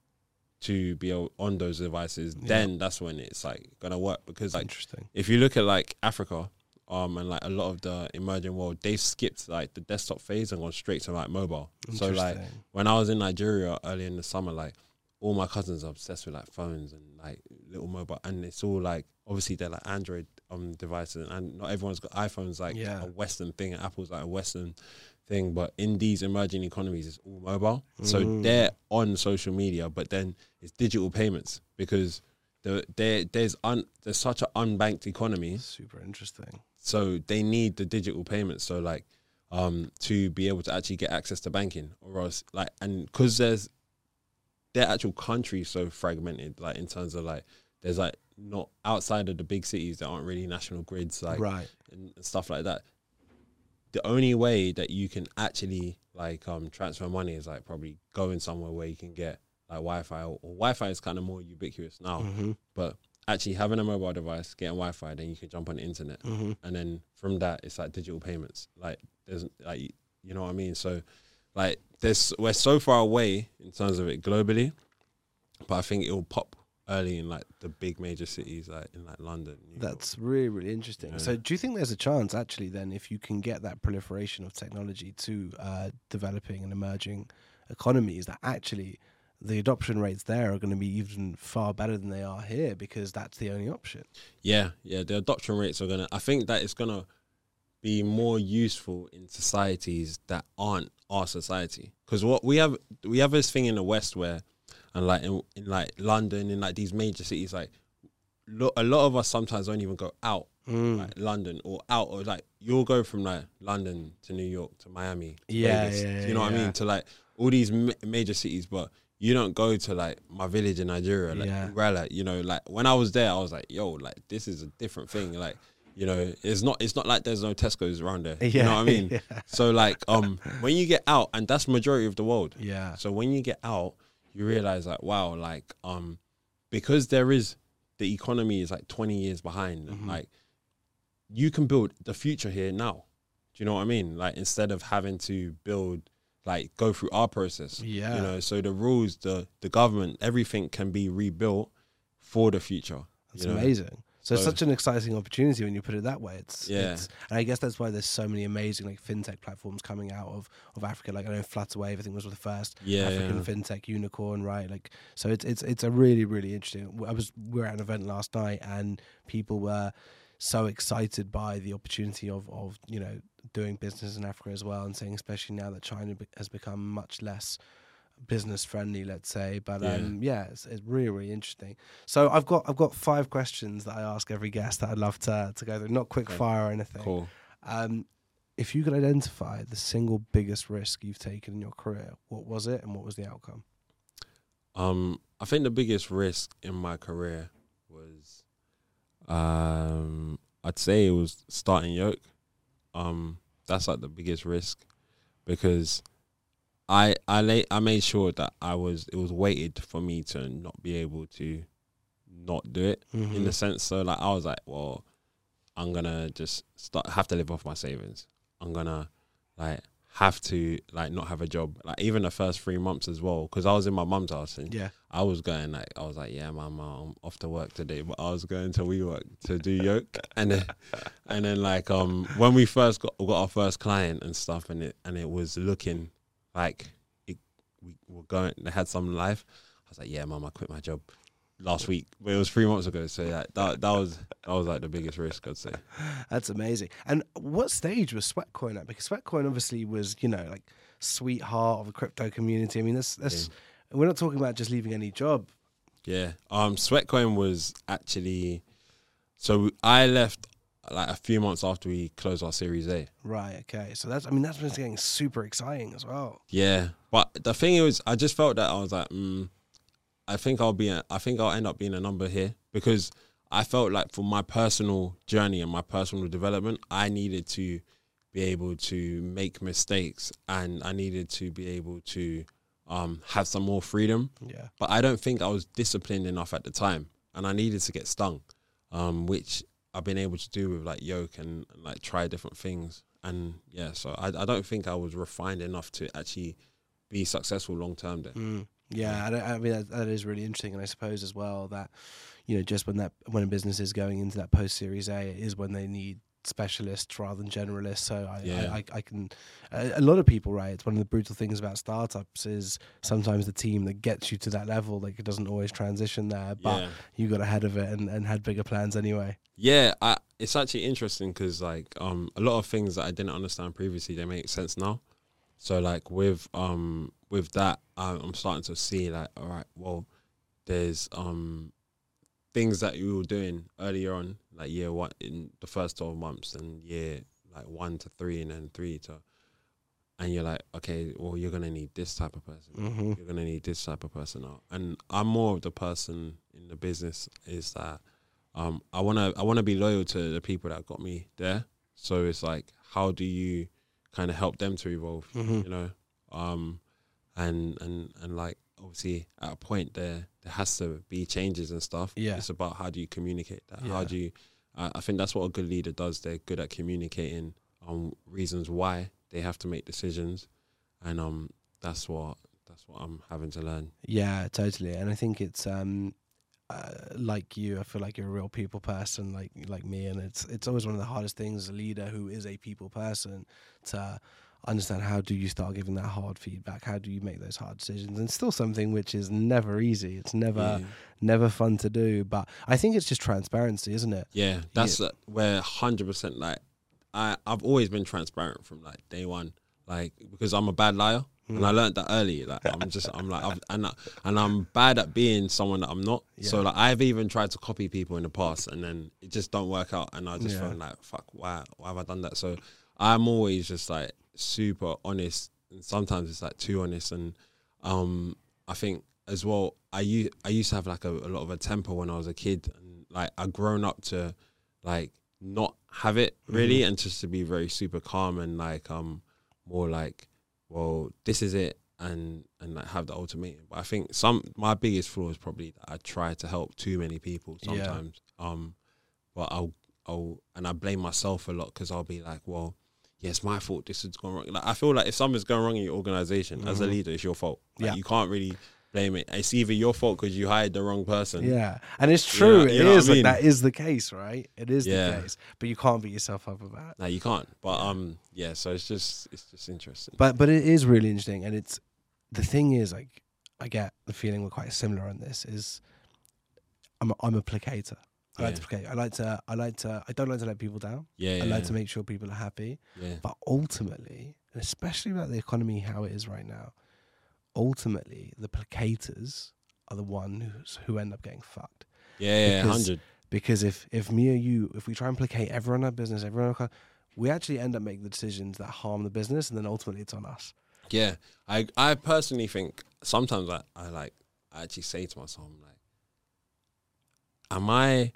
S2: to be on those devices,
S1: Yeah.
S2: then that's when it's like gonna work because like
S1: Interesting.
S2: if you look at like Africa, um, and like a lot of the emerging world, they've skipped like the desktop phase and gone straight to like mobile. So like when I was in Nigeria early in the summer, like all my cousins are obsessed with like phones and like little mobile, and it's all like obviously they're like Android um devices, and not everyone's got iPhones like
S1: Yeah.
S2: a Western thing, and Apple's like a Western thing. But in these emerging economies, it's all mobile, so
S1: Mm.
S2: they're on social media, but then it's digital payments because the there there's un there's such an unbanked economy
S1: Super interesting.
S2: so they need the digital payments. So like um, to be able to actually get access to banking, or else like and because there's their actual country is so fragmented, like in terms of like there's like not outside of the big cities that aren't really national grids, like
S1: right.
S2: and and stuff like that. The only way that you can actually like um transfer money is like probably going somewhere where you can get like Wi-Fi or, or Wi-Fi is kind of more ubiquitous now.
S1: hmm
S2: But actually having a mobile device, getting Wi-Fi, then you can jump on the internet,
S1: hmm
S2: and then from that it's like digital payments. Like there's like you know what I mean. So like there's we're so far away in terms of it globally, but I think it will pop early in like the big major cities like in like London. New York.
S1: That's really, really interesting.
S2: Yeah.
S1: So, do you think there's a chance, actually, then, if you can get that proliferation of technology to uh, developing and emerging economies, that actually the adoption rates there are going to be even far better than they are here because that's the only option?
S2: Yeah, yeah. The adoption rates are gonna. I think that it's gonna be more useful in societies that aren't our society. Because what we have, we have this thing in the West where, and like in, in like London, in like these major cities, like lo- a lot of us sometimes don't even go out
S1: Mm.
S2: like London or out or like you'll go from like London to New York to Miami, to
S1: Yeah,
S2: Vegas,
S1: yeah,
S2: you know what I mean? To like all these ma- major cities, but you don't go to like my village in Nigeria, like
S1: Yeah.
S2: Urala, you know, like when I was there, I was like, yo, like this is a different thing, like. You know, it's not. It's not like there's no Tesco's around there. Yeah, You know what I mean?
S1: yeah.
S2: So like, um, when you get out, and that's majority of the world.
S1: Yeah.
S2: So when you get out, you realize like, wow, like, um, because there is the economy is like 20 years behind,
S1: Mhm.
S2: like, you can build the future here now. Do you know what I mean? Like, instead of having to build, like, go through our process.
S1: Yeah.
S2: You know, so the rules, the the government, everything can be rebuilt for the future.
S1: That's
S2: you know?
S1: Amazing. So, it's such an exciting opportunity when you put it that way. It's
S2: Yeah.
S1: It's, and I guess that's why there's so many amazing like fintech platforms coming out of, of Africa. Like I know Flutterwave, I think was the first
S2: Yeah,
S1: African
S2: yeah.
S1: fintech unicorn, right? Like so, it's it's it's a really really interesting. I was we were at an event last night and people were so excited by the opportunity of of you know doing business in Africa as well, and saying especially now that China has become much less business friendly let's say but
S2: Yeah.
S1: um yeah it's, it's really really interesting so i've got i've got five questions that i ask every guest that i'd love to to go through not quick
S2: Okay.
S1: fire or anything
S2: Cool.
S1: um if you could identify the single biggest risk you've taken in your career what was it and what was the outcome
S2: Um, I think the biggest risk in my career was, um, I'd say it was starting yoke. Um, that's like the biggest risk because I I lay, I made sure that I was it was weighted for me to not be able to not do it. In
S1: Mm-hmm.
S2: the sense so like I was like well I'm gonna just start have to live off my savings. I'm gonna like have to like not have a job like even the first three months as well because I was in my mum's house and
S1: yeah.
S2: I was going like I was like yeah mum I'm off to work today but I was going to WeWork to do yoke. And then and then like um when we first got got our first client and stuff and it and it was looking like it, we were going they had some life. I was like yeah mum I quit my job last week. But it was three months ago so yeah that that was that was like the biggest risk I'd say.
S1: That's amazing. And what stage was sweatcoin at? Because sweatcoin obviously was you know like sweetheart of the crypto community. I mean that's that's we're not talking about just leaving any job.
S2: Yeah. Um, Sweatcoin was actually so I left like a few months after we closed our Series A.
S1: right okay so that's i mean that's when it's getting super exciting as well
S2: Yeah, but the thing is, I just felt that I was like, mm, I think I'll be, a, I think I'll end up being a number here because I felt like for my personal journey and my personal development, I needed to be able to make mistakes and I needed to be able to um, have some more freedom.
S1: yeah
S2: but I don't think I was disciplined enough at the time, and I needed to get stung, um, which I've been able to do with like yoke and, and, like try different things, and yeah, so I, I don't think I was refined enough to actually be successful long term there.
S1: Mm. Yeah, I, I mean that, that is really interesting, and I suppose as well that you know just when that when a business is going into that post Series A, it is when they need specialists rather than generalists. So I,
S2: Yeah.
S1: I, I, I can a, a lot of people right. It's one of the brutal things about startups is sometimes the team that gets you to that level, like it doesn't always transition there, but
S2: yeah,
S1: you got ahead of it and, and had bigger plans anyway.
S2: yeah, I, it's actually interesting because like um, a lot of things that I didn't understand previously they make sense now. So like with um with that, I'm starting to see like, all right, well, there's um things that you were doing earlier on, like year one in the first twelve months, and year like one to three, and then three to and you're like, okay, well, you're gonna need this type of person.
S1: hmm
S2: You're gonna need this type of person. And I'm more of the person in the business is that um, I wanna I wanna be loyal to the people that got me there. So it's like, how do you kind of help them to evolve?
S1: hmm
S2: You know, um, and and and like obviously at a point there there has to be changes and stuff.
S1: Yeah.
S2: it's about how do you communicate that? How do you? I I think that's what a good leader does. They're good at communicating on reasons why they have to make decisions, and um, that's what that's what I'm having to learn.
S1: Yeah, totally. And I think it's um uh, like you, I feel like you're a real people person, like like me, and it's it's always one of the hardest things as a leader who is a people person to understand how do you start giving that hard feedback, how do you make those hard decisions, and still something which is never easy. It's never
S2: yeah.
S1: never fun to do, but I think it's just transparency, isn't it?
S2: Yeah, that's uh, where hundred percent. Like, I I've always been transparent from like day one. Like because I'm a bad liar, and I learned that early. Like I'm just I'm like I've, and I, and I'm bad at being someone that I'm not. So
S1: Yeah.
S2: like I've even tried to copy people in the past, and then it just don't work out. And I just
S1: Yeah.
S2: feel like fuck, why why have I done that? So I'm always just like super honest, and sometimes it's like too honest. And um, I think as well, I used I used to have like a, a lot of a temper when I was a kid, and like I grown up to like not have it really, and just to be very super calm and like um more like, well, this is it, and and like have the ultimatum. But I think some my biggest flaw is probably that I try to help too many people
S1: Yeah.
S2: sometimes. Um, but I'll I'll and I blame myself a lot because I'll be like, well. Yeah, it's my fault. This has gone wrong. Like I feel like if something's going wrong in your organization, as a
S1: Mhm.
S2: leader, it's your fault. Like,
S1: Yeah.
S2: you can't really blame it. It's either your fault because you hired the wrong person.
S1: Yeah, and it's
S2: You know-
S1: true.
S2: you
S1: it
S2: what I
S1: is like
S2: mean?
S1: that is the case, right? It is
S2: Yeah.
S1: the case, but you can't beat yourself up about it.
S2: No, you can't. But um, yeah. So it's just it's just interesting.
S1: But but it is really interesting, and it's the thing is like I get the feeling we're quite similar on this. Is I'm a, I'm a placater. I like to placate. I like to I like to I don't like to let people down.
S2: yeah, yeah,
S1: I like to make sure people are happy.
S2: yeah,
S1: But ultimately, and especially about the economy how it is right now, ultimately the placaters are the ones who end up getting fucked.
S2: yeah, yeah,
S1: because-
S2: hundred.
S1: Because if if me or you, if we try and placate everyone in our business, everyone, in our we actually end up making the decisions that harm the business, and then ultimately it's on us.
S2: Yeah, I I personally think sometimes I, I like I actually say to myself, I'm like, am I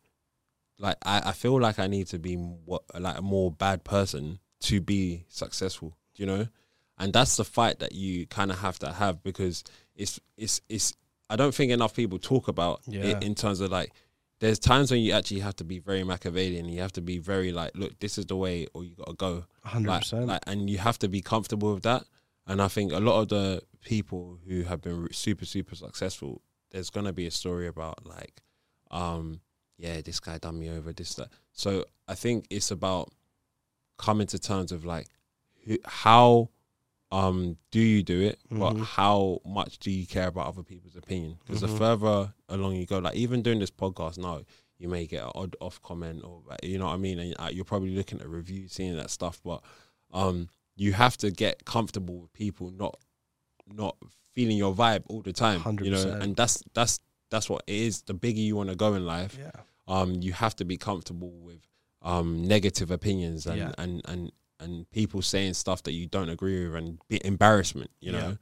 S2: like I, I feel like I need to be what like a more bad person to be successful, you know, and that's the fight that you kind of have to have because it's it's it's I don't think enough people talk about
S1: Yeah.
S2: it in terms of like there's times when you actually have to be very Machiavellian. You have to be very like, look, this is the way, or you gotta go
S1: hundred
S2: like,
S1: percent.
S2: like, and you have to be comfortable with that. And I think a lot of the people who have been super, super successful, there's gonna be a story about like, um, yeah, this guy done me over, this that. So I think it's about coming to terms with like, who, how, um, do you do it? But
S1: Mhm.
S2: how much do you care about other people's opinion? Because
S1: Mhm.
S2: the further along you go, like even doing this podcast now, you may get an odd off comment or you know what I mean, and uh, you're probably looking at reviews, seeing that stuff. But um, you have to get comfortable with people not not feeling your vibe all the time. You know, and that's that's that's what it is. The bigger you want to go in life,
S1: yeah,
S2: um, you have to be comfortable with um negative opinions and
S1: Yeah.
S2: and and and people saying stuff that you don't agree with and be embarrassment. You
S1: Yeah.
S2: know,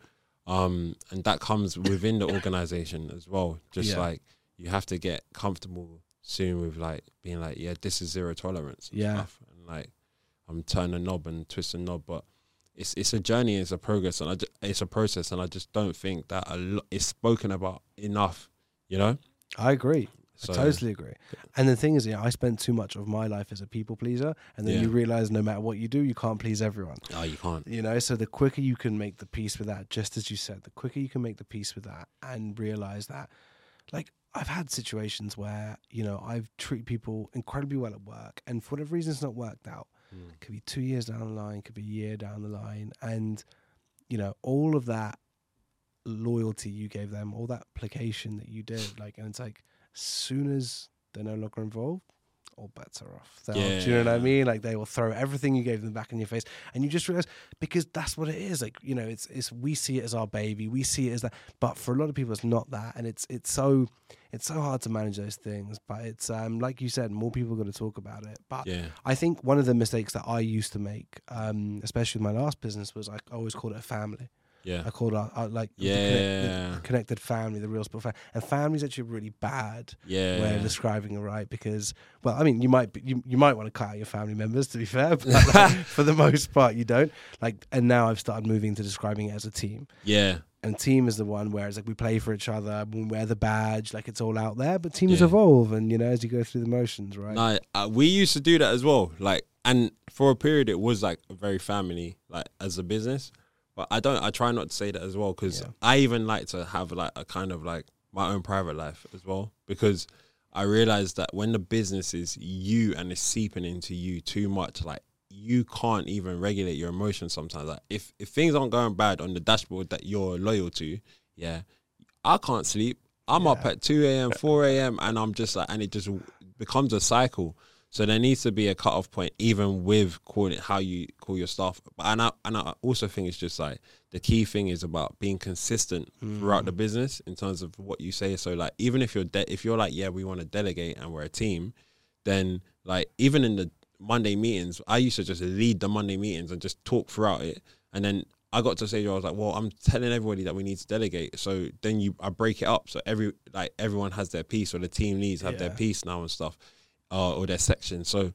S2: um, and that comes within the organization as well. Just
S1: Yeah.
S2: like you have to get comfortable soon with like being like, yeah, this is zero tolerance. And
S1: Yeah.
S2: stuff. and like I'm turn a knob and twist a knob, but. It's, it's a journey, it's a progress, and I ju- it's a process, and I just don't think that a lo- is spoken about enough, you know.
S1: I agree.
S2: So,
S1: I totally agree. And the thing is, yeah, I spent too much of my life as a people pleaser, and then
S2: Yeah.
S1: you realize no matter what you do, you can't please everyone.
S2: Oh, you can't.
S1: You know, so the quicker you can make the peace with that, just as you said, the quicker you can make the peace with that and realize that, like, I've had situations where, you know, I've treated people incredibly well at work, and for whatever reason, it's not worked out.
S2: Mm.
S1: Could be two years down the line, could be a year down the line. And, you know, all of that loyalty you gave them, all that placation that you did, like, and it's like, soon as they're no longer involved, all bets are off. They'll- Do you know what I mean? Like they will throw everything you gave them back in your face, and you just realize because that's what it is. Like you know, it's it's we see it as our baby, we see it as that, but for a lot of people, it's not that, and it's it's so it's so hard to manage those things. But it's um like you said, more people got to talk about it. But
S2: Yeah.
S1: I think one of the mistakes that I used to make, um, especially with my last business, was I always called it a family.
S2: Yeah.
S1: I called it uh, like the connect- the
S2: Yeah.
S1: connected family, the real sport family, and family's actually a really bad
S2: Yeah.
S1: way of describing it, right? Because well, I mean, you might be, you you might want to cut out your family members to be fair, but like, for the most part, you don't. Like, and now I've started moving to describing it as a team.
S2: Yeah.
S1: And team is the one where it's like we play for each other, we wear the badge, like it's all out there. But teams
S2: Yeah.
S1: evolve, and you know, as you go through the motions, right?
S2: No, uh, we used to do that as well. Like, and for a period, it was like very family, like as a business. But I don't. I try not to say that as well because
S1: Yeah.
S2: I even like to have like a kind of like my own private life as well because I realize that when the business is you and it's seeping into you too much, like you can't even regulate your emotions sometimes. Like if if things aren't going bad on the dashboard that you're loyal to, yeah, I can't sleep. I'm up at two a.m., four a.m., and I'm just like, and it just becomes a cycle. So there needs to be a cutoff point, even with calling it how you call your staff. And I and I also think it's just like the key thing is about being consistent throughout the mm. business in terms of what you say. So like even if you're de- if you're like yeah we want to delegate and we're a team, then like even in the Monday meetings, I used to just lead the Monday meetings and just talk throughout it. And then I got to a stage where I was like, well, I'm telling everybody that we need to delegate. So then you I break it up so every like everyone has their piece or the team leads have their piece now and stuff, uh, or their section. So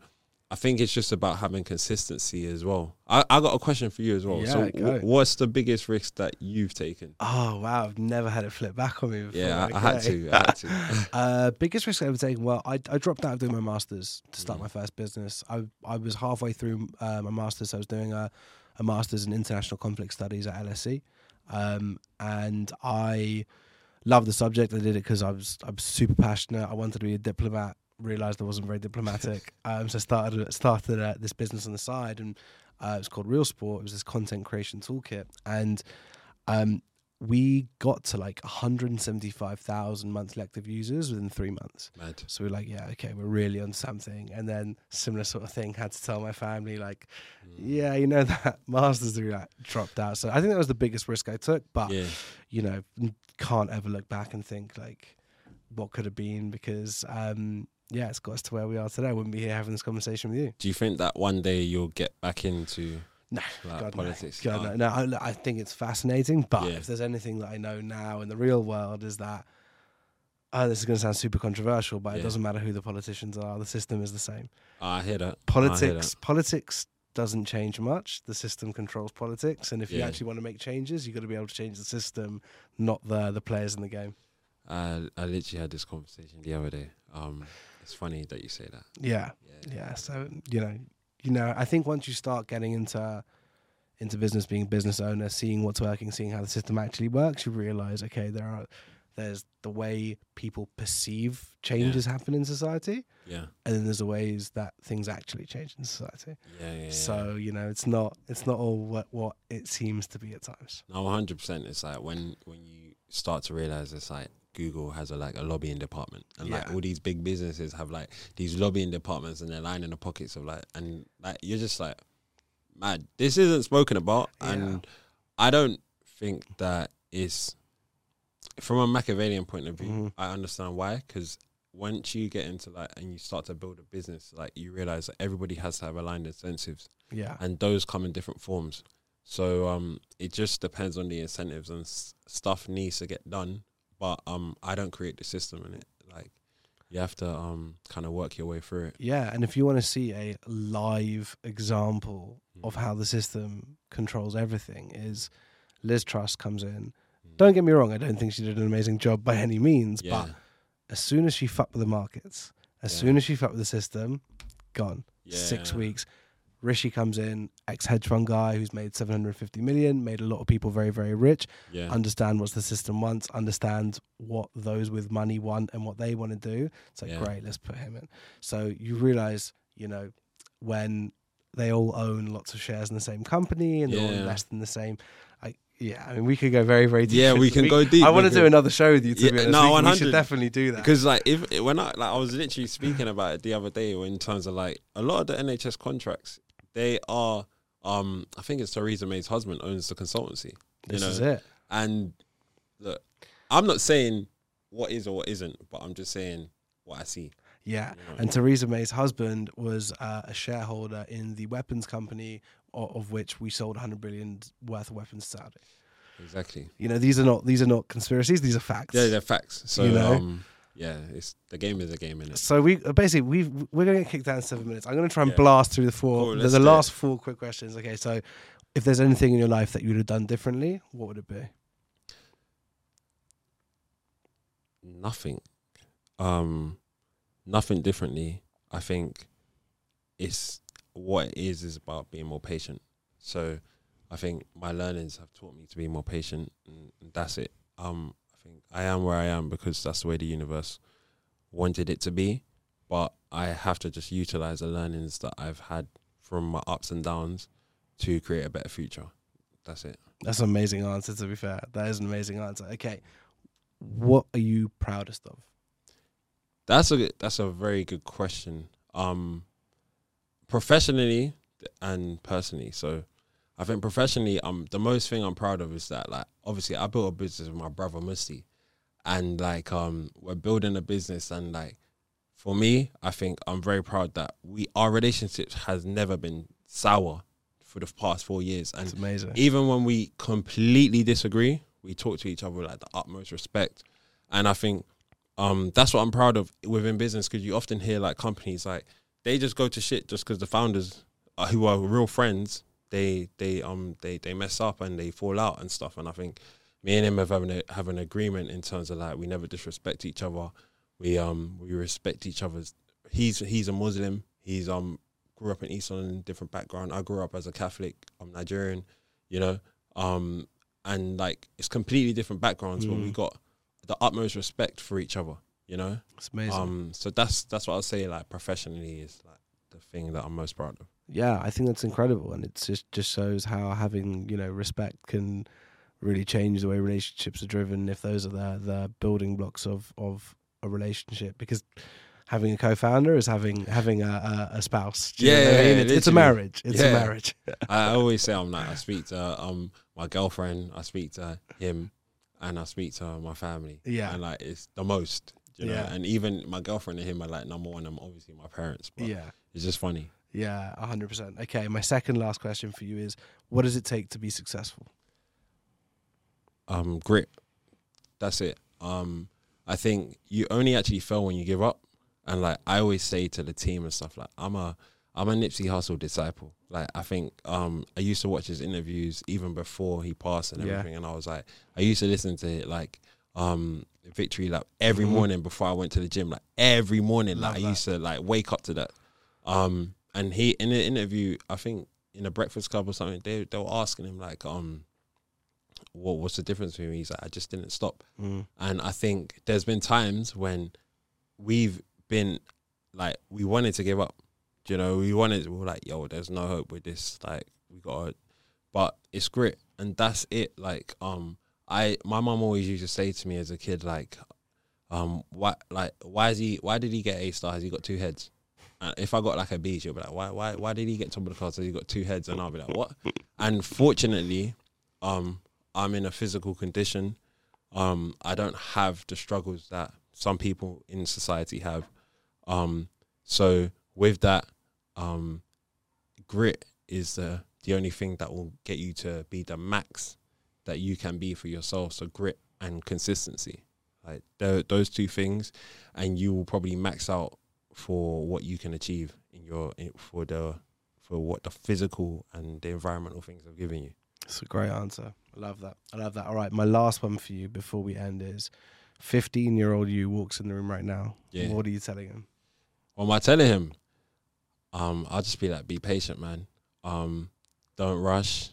S2: I think it's just about having consistency as well. I, I got a question for you as well. so
S1: Yeah, go.
S2: wh- what's the biggest risk that you've taken?
S1: Oh wow, I've never had it flip back on me before.
S2: Yeah, I, I had to. I had to.
S1: Uh, biggest risk I've ever taken. Well, I, I dropped out of doing my masters to
S2: Mm.
S1: start my first business. I I was halfway through uh, my masters. So I was doing a, a masters in international conflict studies at LSE, um, and I loved the subject. I did it because I was I was super passionate. I wanted to be a diplomat. Realized I wasn't very diplomatic, um, so I started started uh, this business on the side, and uh, it was called Real Sport. It was this content creation toolkit, and um, we got to like 175,000 monthly active users within three months.
S2: Mad.
S1: So we're like, yeah, okay, we're really on something. And then similar sort of thing had to tell my family, like, yeah, you know that master's degree like, dropped out. So I think that was the biggest risk I took. But
S2: Yeah.
S1: you know, can't ever look back and think like what could have been because um, yeah, it's got us to where we are today. I wouldn't be here having this conversation with you.
S2: Do you think that one day you'll get back into
S1: No,
S2: like,
S1: God,
S2: politics?
S1: No, God,
S2: Oh,
S1: no, no I, I think it's fascinating, but
S2: Yeah.
S1: if there's anything that I know now in the real world is that, oh, this is going to sound super controversial, but it doesn't matter who the politicians are. The system is the same.
S2: I hear that. I hear
S1: Politics, politics doesn't change much. The system controls politics, and if you actually want to make changes, you've got to be able to change the system, not the the players in the game.
S2: I I literally had this conversation the other day. Um, it's funny that you say that.
S1: Yeah,
S2: Yeah.
S1: yeah. So you know, you know, I think once you start getting into into business, being a business owner, seeing what's working, seeing how the system actually works, you realize, okay, there are there's the way people perceive changes happen in society,
S2: Yeah.
S1: and then there's the ways that things actually change in society.
S2: Yeah. Yeah. yeah.
S1: So you know, it's not it's not all what what it seems to be at times.
S2: No, one hundred percent. It's like when when you start to realize it's like Google has a like a lobbying department, and like all these big businesses have like these lobbying departments, and they're lining the pockets of like, and like you're just like, mad. This isn't spoken about, and I don't think that is from a Machiavellian point of view.
S1: Mhm.
S2: I understand why, because once you get into like and you start to build a business, like you realize that everybody has to have aligned incentives
S1: Yeah,
S2: and those come in different forms. So um, it just depends on the incentives and s- stuff needs to get done. But um, I don't create the system in it. Like you have to um kind of work your way through it.
S1: yeah. And if you want to see a live example of
S2: Mm.
S1: how the system controls everything, is Liz Truss comes in.
S2: Mm.
S1: Don't get me wrong, I don't think she did an amazing job by any means,
S2: Yeah,
S1: but as soon as she fucked with the markets, as
S2: Yeah.
S1: soon as she fucked with the system, gone. Six weeks. Rishi comes in, ex hedge fund guy who's made 750 million, made a lot of people very, very rich,
S2: yeah,
S1: understand what the system wants, understand what those with money want and what they want to do. It's like,
S2: Yeah.
S1: great, let's put him in. So you realize, you know, when they all own lots of shares in the same company and they all
S2: Yeah.
S1: invest in the same, like Yeah, I mean, we could go very, very deep.
S2: Yeah, we can go deep
S1: I want to do another show with you. To
S2: Yeah,
S1: be honest,
S2: no,
S1: we, we should definitely do that.
S2: Because like if when I like I was literally speaking about it the other day in terms of like a lot of the NHS contracts, they are um I think it's Theresa May's husband owns the consultancy.
S1: this
S2: know,
S1: is it.
S2: And look, I'm not saying what is or what isn't, but I'm just saying what I see.
S1: Yeah,
S2: you know.
S1: and Theresa May's husband was uh, a shareholder in the weapons company, of, of which we sold 100 billion worth of weapons to Saudi.
S2: Exactly.
S1: You know, these are not these are not conspiracies; these are facts.
S2: Yeah, they're facts. So
S1: You know?
S2: um yeah, it's the game is a game in it.
S1: So we uh, basically we we're going to get kicked down in seven minutes. I'm going to try and
S2: Yeah.
S1: blast through the four.
S2: Cool,
S1: the the
S2: do it.
S1: last four quick questions. Okay, so if there's anything in your life that you would have done differently, what would it be?
S2: nothing um nothing differently i think it's what it is is about being more patient so i think my learnings have taught me to be more patient and, that's it um think i am where i am because that's the way the universe wanted it to be but i have to just utilize the learnings that i've had from my ups and downs to create a better future that's it
S1: That's an amazing answer. To be fair, that is an amazing answer. Okay, what are you proudest of?
S2: That's a that's a very good question. Um, professionally and personally, so I think professionally, um, the most thing I'm proud of is that like obviously I built a business with my brother Musti, and like um we're building a business and like for me, I think I'm very proud that we our relationship has never been sour for the past four years, and
S1: It's amazing.
S2: even when we completely disagree, we talk to each other with like the utmost respect. And I think um, that's what I'm proud of within business because you often hear like companies like they just go to shit just because the founders uh, who are real friends they they um they they mess up and they fall out and stuff. And I think me and him have having a, have an agreement in terms of like we never disrespect each other. We um we respect each other's. He's he's a Muslim. He's um grew up in East London, different background. I grew up as a Catholic. I'm Nigerian, you know. Um, and like it's completely different backgrounds, but we
S1: Mm.
S2: got the utmost respect for each other, you know.
S1: It's amazing.
S2: Um, so that's that's what I'll say. Like professionally is like the thing that I'm most proud of.
S1: Yeah, I think that's incredible, and it just just shows how having you know respect can really change the way relationships are driven. If those are the the building blocks of of a relationship, because having a co-founder is having having a, a, a spouse. Do you know
S2: Yeah,
S1: what I mean?
S2: yeah,
S1: it's, it's a marriage. It's
S2: Yeah.
S1: a marriage.
S2: I always say I'm like I speak to um my girlfriend, I speak to him, and I speak to my family.
S1: Yeah.
S2: and like it's the most, you know.
S1: Yeah.
S2: And even my girlfriend and him are like number one. I'm obviously my parents, but
S1: yeah,
S2: it's just funny.
S1: Yeah, hundred percent. Okay, my second last question for you is: What does it take to be successful?
S2: um, grit. That's it. Um, I think you only actually fail when you give up. And like I always say to the team and stuff, like I'm a I'm a Nipsey Hussle disciple. Like I think um, I used to watch his interviews even before he passed and
S1: Yeah.
S2: everything, and I was like, I used to listen to it like um, Victory Lap every
S1: Mhm.
S2: morning before I went to the gym. Like every morning,
S1: Love
S2: like I used to like wake up to that. Um, and he in the interview, I think in a Breakfast Club or something, they they were asking him like, um, what what's the difference between me? He's like, I just didn't stop.
S1: Mm.
S2: And I think there's been times when we've been like we wanted to give up. You know, we wanted we were like, yo, there's no hope with this. Like we got but it's grit and that's it. Like, um I my mom always used to say to me as a kid, like, um, why like why is he why did he get A star? Has he got two heads? If I got like a a B, she'll be like, why why why did he get top of the class? Has he got two heads? And I'll be like, what? And fortunately, um, I'm in a physical condition. Um, I don't have the struggles that some people in society have. Um, so with that, um, grit is the the only thing that will get you to be the max that you can be for yourself. So grit and consistency, like tho- those two things, and you will probably max out for what you can achieve in your in, for the for what the physical and the environmental things have given you.
S1: It's a great answer. I love that. I love that. All right, my last one for you before we end is: fifteen-year-old you walks in the room right now.
S2: Yeah.
S1: What are you telling him?
S2: What am I telling him? Um, I'll just be like, be patient, man. Um, don't rush,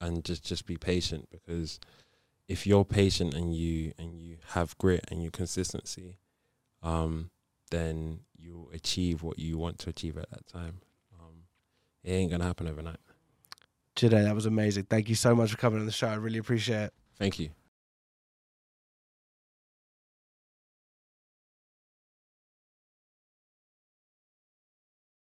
S2: and just just be patient because if you're patient and you and you have grit and you consistency, um, then you'll achieve what you want to achieve at that time. Um, it ain't gonna happen overnight.
S1: Jide, that was amazing. Thank you so much for coming on the show. I really appreciate it.
S2: Thank you.